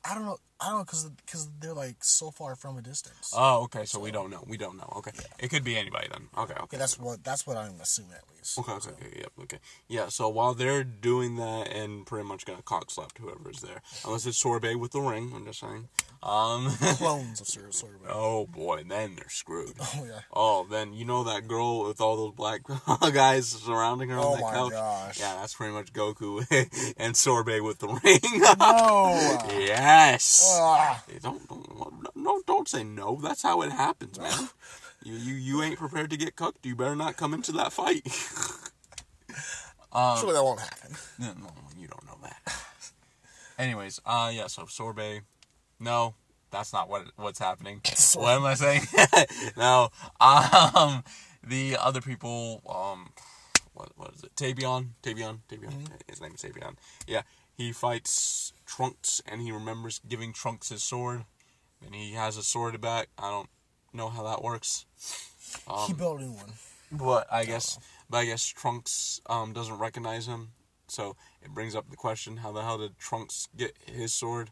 I don't know. I don't know because because they're like so far from a distance. Oh, okay. So we don't know. We don't know. Okay, Yeah. it could be anybody then. Okay, okay. yeah, that's what that's what I'm assuming at least. Okay, okay, So, okay, yep, okay. Yeah, so while they're doing that and pretty much gonna cock slap whoever is there, unless it's Sorbet with the ring, I'm just saying. Um, Clones of Sir Sorbet. oh boy, then they're screwed. Oh yeah. Oh, then you know that girl with all those black guys surrounding her Oh on that my couch? gosh. Yeah, that's pretty much Goku and Sorbet with the ring. No. yes. Ah. Hey, Don't, don't no don't say no. That's how it happens, man. you you you ain't prepared to get cooked. You better not come into that fight. um, Surely that won't happen. no, no, you don't know that. Anyways, uh, yeah. So sorbet, no, that's not what what's happening. what am I saying? no, um, the other people, um, what what is it? Tabion, Tabion, Tabion. His name is Tabion. Yeah, he fights Trunks, and he remembers giving Trunks his sword, and he has a sword back. I don't know how that works. he built a new one. But I guess, but I guess Trunks um, doesn't recognize him, so it brings up the question: How the hell did Trunks get his sword?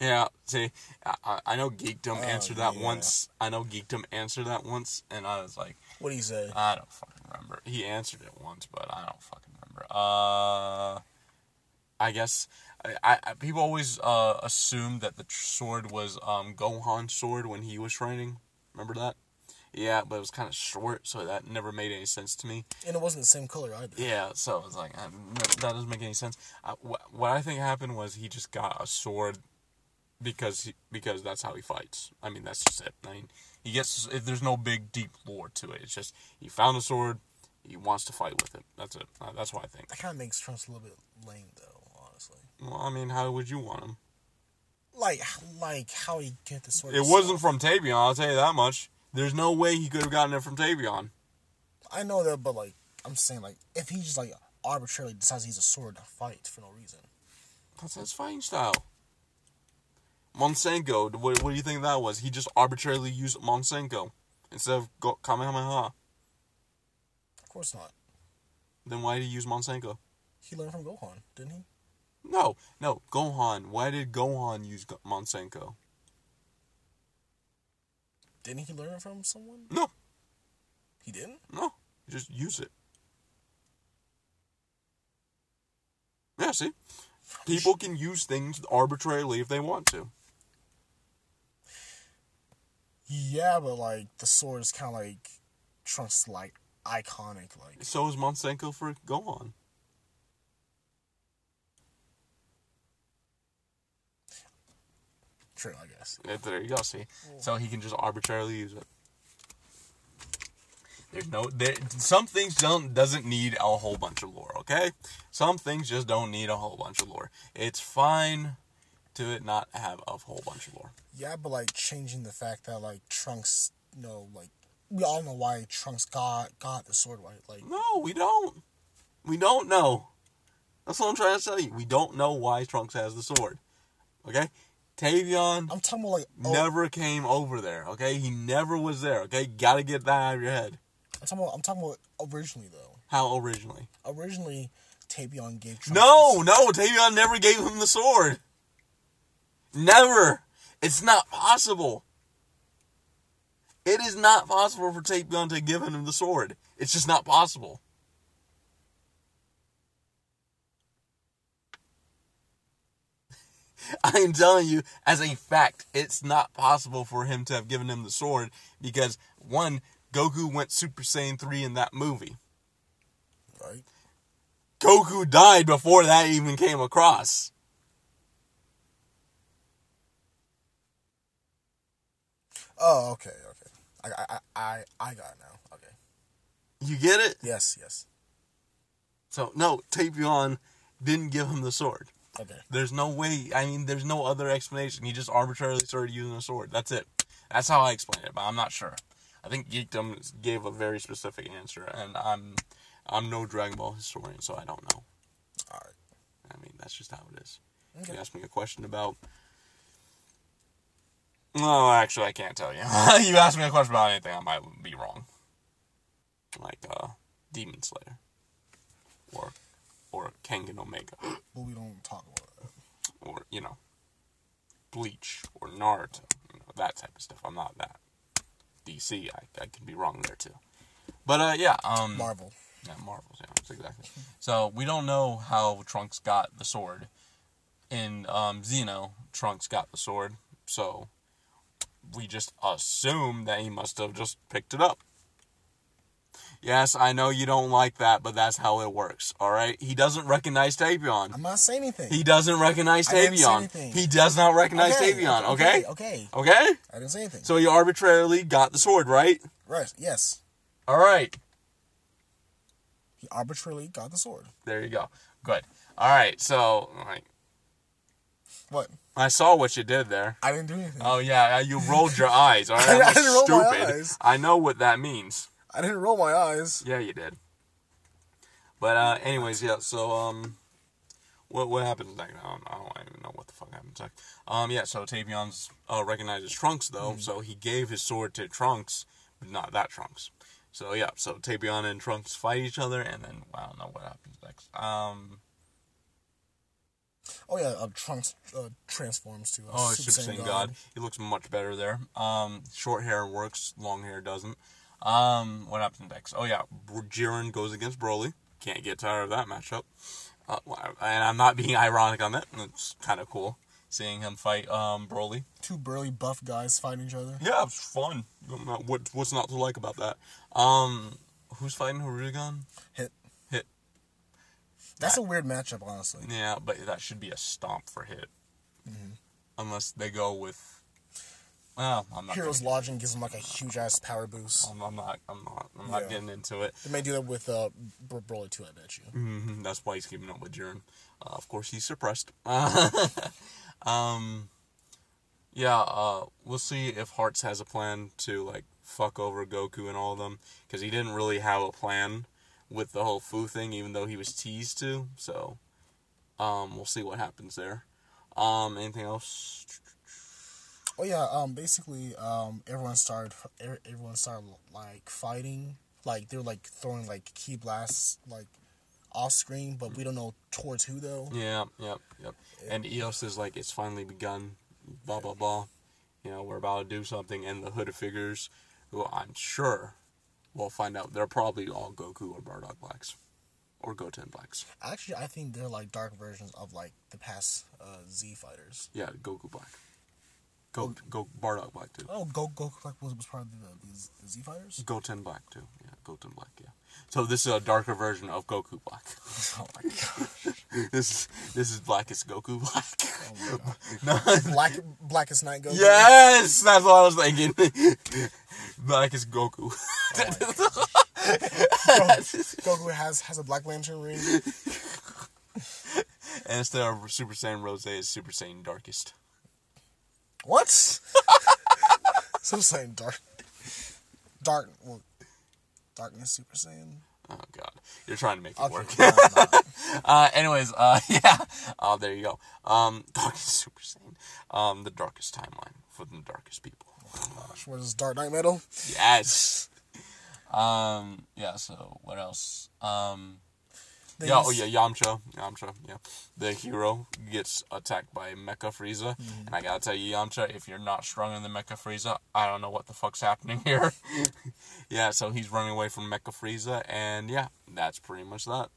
Yeah, see, I- I, know Geekdom Oh, answered that yeah. once. I know Geekdom answered that once, and I was like, What do you say? I don't fucking remember. He answered it once, but I don't fucking remember. Uh, I guess I, I I- people always uh assumed that the sword was um Gohan's sword when he was training. Remember that? Yeah, but it was kind of short, so that never made any sense to me. and it wasn't the same color either. Yeah, so it was like uh, that doesn't make any sense. Uh, wh- what I think happened was he just got a sword because he, because that's how he fights. I mean, that's just it. I mean, he gets if there's no big deep lore to it. It's just he found a sword, he wants to fight with it. That's it. Uh, that's what I think. That kind of makes Trunks a little bit lame, though. Honestly, Well, I mean, how would you want him? like like how he get the sword. It wasn't from Tabion. I'll tell you that much. There's no way he could have gotten it from Tabion. I know that, but like I'm saying, like if he just like arbitrarily decides he's a sword to fight for no reason. That's his fighting style. Masenko, what, what do you think that was? He just arbitrarily used Masenko instead of Go- Kamehameha. Of course not. Then why did he use Masenko? He learned from Gohan, didn't he? No, no, Gohan. Why did Gohan use Go- Masenko? Didn't he learn from someone? No, He didn't. no, He just use it. Yeah, see? People can use things arbitrarily if they want to. Yeah, but like the sword is kind of like Trunks like iconic. Like So is Masenko for Gohan. True, I guess. There you go. See, so he can just arbitrarily use it. There's no there. Some things don't doesn't need a whole bunch of lore. Okay, some things just don't need a whole bunch of lore. It's fine to it not have a whole bunch of lore. Yeah, but like changing the fact that like Trunks, you know, like we all know why Trunks got got the sword, right? Like No, we don't. We don't know. That's what I'm trying to tell you. We don't know why Trunks has the sword. Okay? Tavion I'm talking about like oh, never came over there. Okay? He never was there. Okay? Gotta get that out of your head. I'm talking about I'm talking about originally though. How originally? Originally, Tavion gave Trunks No, no, Tavion never gave him the sword. Never. It's not possible. It is not possible for Tapion to give him the sword. It's just not possible. I am telling you, as a fact, it's not possible for him to have given him the sword because, one, Goku went Super Saiyan 3 in that movie. right? Goku died before that even came across. Oh, okay, okay. I I I I got it now. Okay. You get it? Yes, yes. So, no, Tapion didn't give him the sword. Okay. There's no way. I mean, there's no other explanation. He just arbitrarily started using a sword. That's it. That's how I explain it, but I'm not sure. I think Geekdom gave a very specific answer, and I'm I'm no Dragon Ball historian, so I don't know. All right. I mean, that's just how it is. Okay. You asked me a question about. No, actually, I can't tell you. you asked me a question about anything, I might be wrong. Like uh, Demon Slayer, or or Kengan Omega. But we don't talk about that. or you know, Bleach or Naruto, you know, that type of stuff. I'm not that. DC, I, I can be wrong there too. But uh, yeah, um, Marvel. yeah, Marvels, yeah, that's exactly. So we don't know how Trunks got the sword. In um, Xeno, Trunks got the sword, so we just assume that he must have just picked it up. Yes, I know you don't like that, but that's how it works. All right, he doesn't recognize Tapion. I'm not saying anything. He doesn't recognize I Tavion. He does not recognize Tavion, okay? Okay. Okay? I didn't say anything. So he arbitrarily got the sword, right? right. Yes. Alright. He arbitrarily got the sword. There you go. Good. Alright, so like What? I saw what you did there. I didn't do anything. Oh yeah, you rolled your eyes? I I'm not didn't roll my stupid. eyes. I know what that means. I didn't roll my eyes. Yeah, you did. But uh anyways, yeah, so um what what happens next? I don't, I don't even know what the fuck happens next. Um yeah, so Tavion's uh recognizes Trunks though, so he gave his sword to Trunks, but not that Trunks. So yeah, so Tapion and Trunks fight each other and then I don't know what happens next. Um Oh yeah. Uh, Trunks uh, transforms to. Uh, Oh, Super, Saiyan God. He looks much better there. Um, short hair works, long hair doesn't. Um, what happens next? Oh yeah, Br- Jiren goes against Broly. Can't get tired of that matchup. Uh, and I'm not being ironic on that. It's kind of cool seeing him fight um Broly. Two burly buff guys fighting each other. Yeah, it's fun. What what's not to like about that? Um, who's fighting Harugan? Hit. Hit. That's a weird matchup, honestly. Yeah, but that should be a stomp for Hit. Unless they go with. Well, I'm not. Heroes gonna- Lodging gives him like a huge ass power boost. I'm, I'm not. I'm not. I'm not Yeah. getting into it. They may do that with uh, Bro- Broly too. I bet you. hmm That's why he's keeping up with Jiren. Uh, of course, he's suppressed. um, yeah. Uh, we'll see if Hearts has a plan to like fuck over Goku and all of them because he didn't really have a plan with the whole Fu thing, even though he was teased to. So, um, we'll see what happens there. Um, anything else? Oh yeah. Um. Basically, um. Everyone started. er- Everyone started like fighting. Like they're like throwing like ki blasts like off screen, but we don't know towards who though. Yeah, yep, yep. And Aeos is like, it's finally begun. Blah blah blah. You know, we're about to do something, and the Hooded figures, who I'm sure we'll find out, they're probably all Goku or Bardock Blacks, or Goten Blacks. Actually, I think they're like dark versions of like the past uh, Z fighters. Yeah, Goku Black. Go go Bardock Black too. Oh, Go Goku Black was, was part of the, uh, the, Z- the Z fighters. Goten Black too. Yeah, Goten Black. Yeah. So this is a darker version of Goku Black. Oh my god. this is this is Blackest Goku Black. Oh my god. no, Black Blackest Night Goku. Yes, that's what I was thinking. Black is oh Goku. Goku has has a Black Lantern ring. and instead of Super Saiyan Rose, it's Super Saiyan Darkest. What? so I'm saying dark, dark, well, darkness Super Saiyan. Oh God, you're trying to make it Okay, work. no, uh, anyways, uh, yeah. Uh, there you go. Um, Darkest Super Saiyan. Um, the darkest timeline for the darkest people. Oh Gosh, what is Dark Knight Metal? Yes. Um. Yeah. So what else? Um. Yeah. Oh yeah. Yamcha. Yamcha. Yeah. The hero gets attacked by Mecha Frieza, Mm-hmm. and I gotta tell you, Yamcha, if you're not stronger than Mecha Frieza, I don't know what the fuck's happening here. yeah. So he's running away from Mecha Frieza, and yeah, that's pretty much that.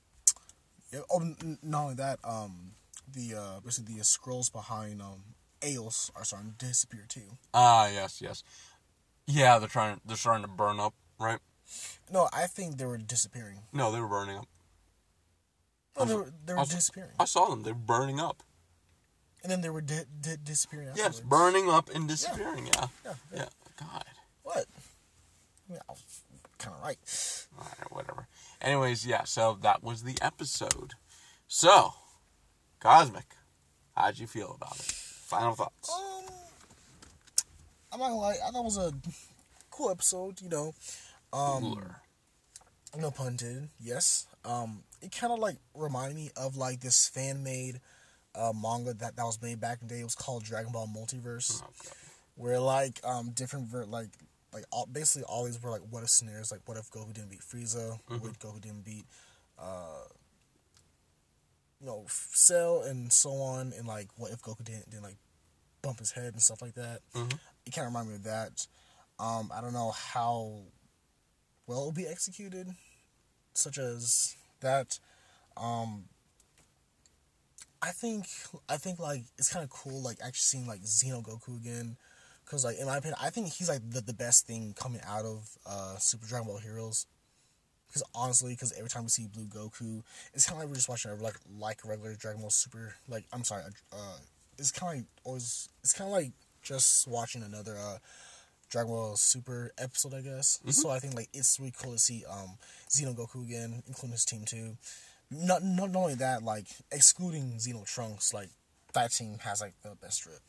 Yeah, oh, not only that, um, the uh, basically the scrolls behind um Aeos are starting to disappear too. Ah. yes. Yes. Yeah. They're trying. They're starting to burn up. Right. No, I think they were disappearing. No, they were burning up. No, they were they were I was- disappearing, I saw them. They were burning up. and then they were di- di- disappearing. Yes, burning up and disappearing. Yeah. Yeah, yeah. Yeah. God. What? Yeah, I was kind of right. Alright, whatever. Anyways, yeah, so that was the episode. So, Cosmic, how'd you feel about it? Final thoughts. Um, I'm not gonna lie. I thought it was a cool episode. You know, um, Cooler. no pun intended. Yes. Um, it kind of like reminded me of like this fan made uh, manga that that was made back in the day. It was called Dragon Ball Multiverse, Oh, God. where like um different ver- like like all, basically all these were like what if scenarios. Like what if Goku didn't beat Frieza? What if Goku didn't beat uh you know Cell and so on, and like what if Goku didn't didn't like bump his head and stuff like that. Mhm. It kind of reminded me of that. Um, I don't know how well it'll be executed, such as that. Um, I think I think like it's kind of cool like actually seeing like Xeno Goku again, because like in my opinion I think he's like the, the best thing coming out of uh, Super Dragon Ball Heroes. Because honestly, because every time we see Blue Goku, it's kind of like we're just watching a like like regular Dragon Ball Super. Like I'm sorry, uh, it's kind of like always. It's kind of like just watching another uh, Dragon Ball Super episode, I guess. So I think like it's really cool to see um Xeno Goku again, including his team too. Not not, only that, like excluding Xeno Trunks, like that team has like the best drip.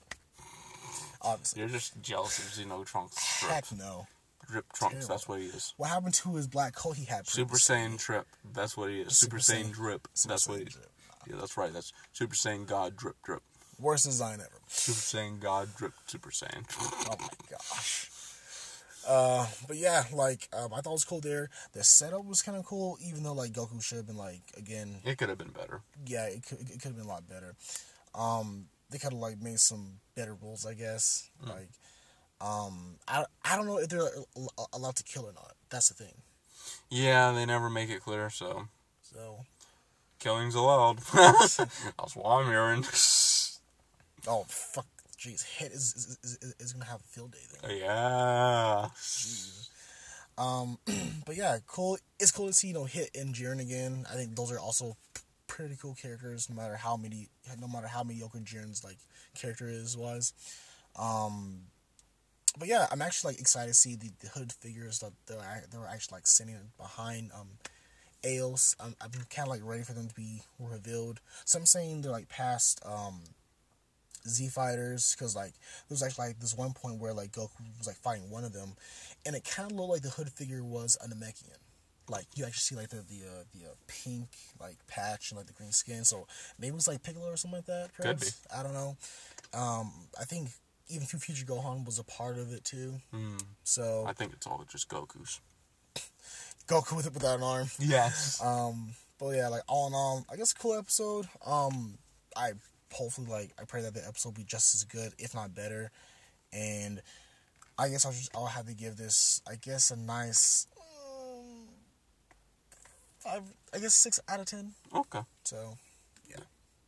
Obviously, You're just jealous of Xeno Trunks drip. heck no. Drip Trunks, Terrible. that's what he is. What happened to his black coat he had? Super? Saiyan Trip, that's what he is. Super, Super Saiyan Saiyan- Drip, Super that's what he is. drip. Yeah, that's right. That's Super Saiyan God Drip Drip. Worst design ever. Super Saiyan God Drip Super Saiyan. Oh my gosh. Uh, but yeah, like um, I thought it was cool there. The setup was kind of cool, even though like Goku should have been like again, it could have been better. yeah, it could it could have been a lot better. Um, they could have like made some better rules, I guess. Like, um, I I don't know if they're allowed to kill or not. That's the thing. Yeah, they never make it clear, so So, killing's allowed. That's why I'm hearing. Oh fuck, jeez, hit is is, is, is gonna have a field day then. yeah. Jeez. Um, but yeah, cool. It's cool to see you know Hit and Jiren again. I think those are also p- pretty cool characters. No matter how many, no matter how mediocre Jiren's like character is wise. Um, but yeah, I'm actually like excited to see the, the hood figures that they were, they were actually like sitting behind um Aeos. I'm, I'm kind of like ready for them to be revealed. So I'm saying they're like past um Z fighters because like there was actually like this one point where like Goku was like fighting one of them, and it kind of looked like the hood figure was a Namekian. Like you actually see like the the uh, the uh, pink like patch and like the green skin. So maybe it was like Piccolo or something like that. Could Perhaps? I don't know. Um, I think even Future Gohan was a part of it too. Hmm. So I think it's all just Goku's. Goku with it without an arm. Yes. Um, but yeah, like all in all, I guess cool episode. Um, I hopefully like I pray that the episode be just as good, if not better. And I guess I'll just I'll have to give this I guess a nice um, five. I guess six out of ten. Okay. So yeah.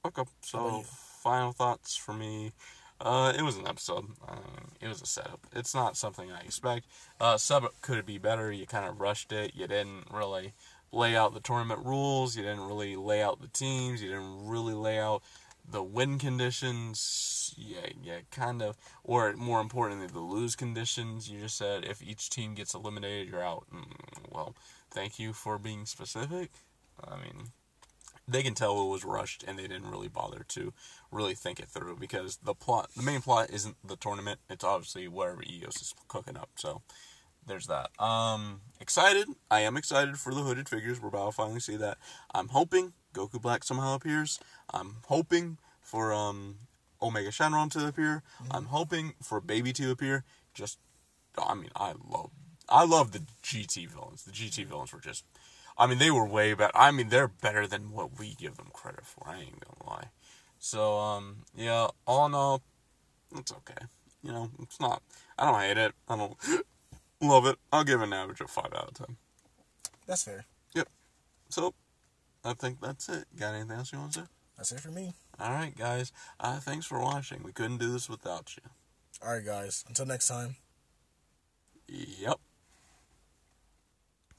Okay. So, final thoughts for me. Uh, it was an episode. Um, it was a setup. It's not something I expect. Uh, sub could it be better? You kind of rushed it. You didn't really lay out the tournament rules. You didn't really lay out the teams. You didn't really lay out the win conditions. Yeah, yeah, kind of. Or more importantly, the lose conditions. You just said if each team gets eliminated, you're out. Mm, well, thank you for being specific. I mean, they can tell it was rushed and they didn't really bother to really think it through because the plot, the main plot isn't the tournament. It's obviously whatever Aeos is cooking up. So there's that. Um, excited. I am excited for the hooded figures. We're about to finally see that. I'm hoping Goku Black somehow appears. I'm hoping for um Omega Shenron to appear. Mm-hmm. I'm hoping for Baby to appear. Just, I mean, I love, I love the GT villains. The GT villains were just I mean, they were way better. I mean, they're better than what we give them credit for. I ain't gonna lie. So, um, yeah, all in all, it's okay. You know, it's not. I don't hate it. I don't love it. I'll give it an average of five out of ten. That's fair. Yep. So, I think that's it. Got anything else you want to say? That's it for me. All right, guys. Uh, thanks for watching. We couldn't do this without you. All right, guys. Until next time. Yep.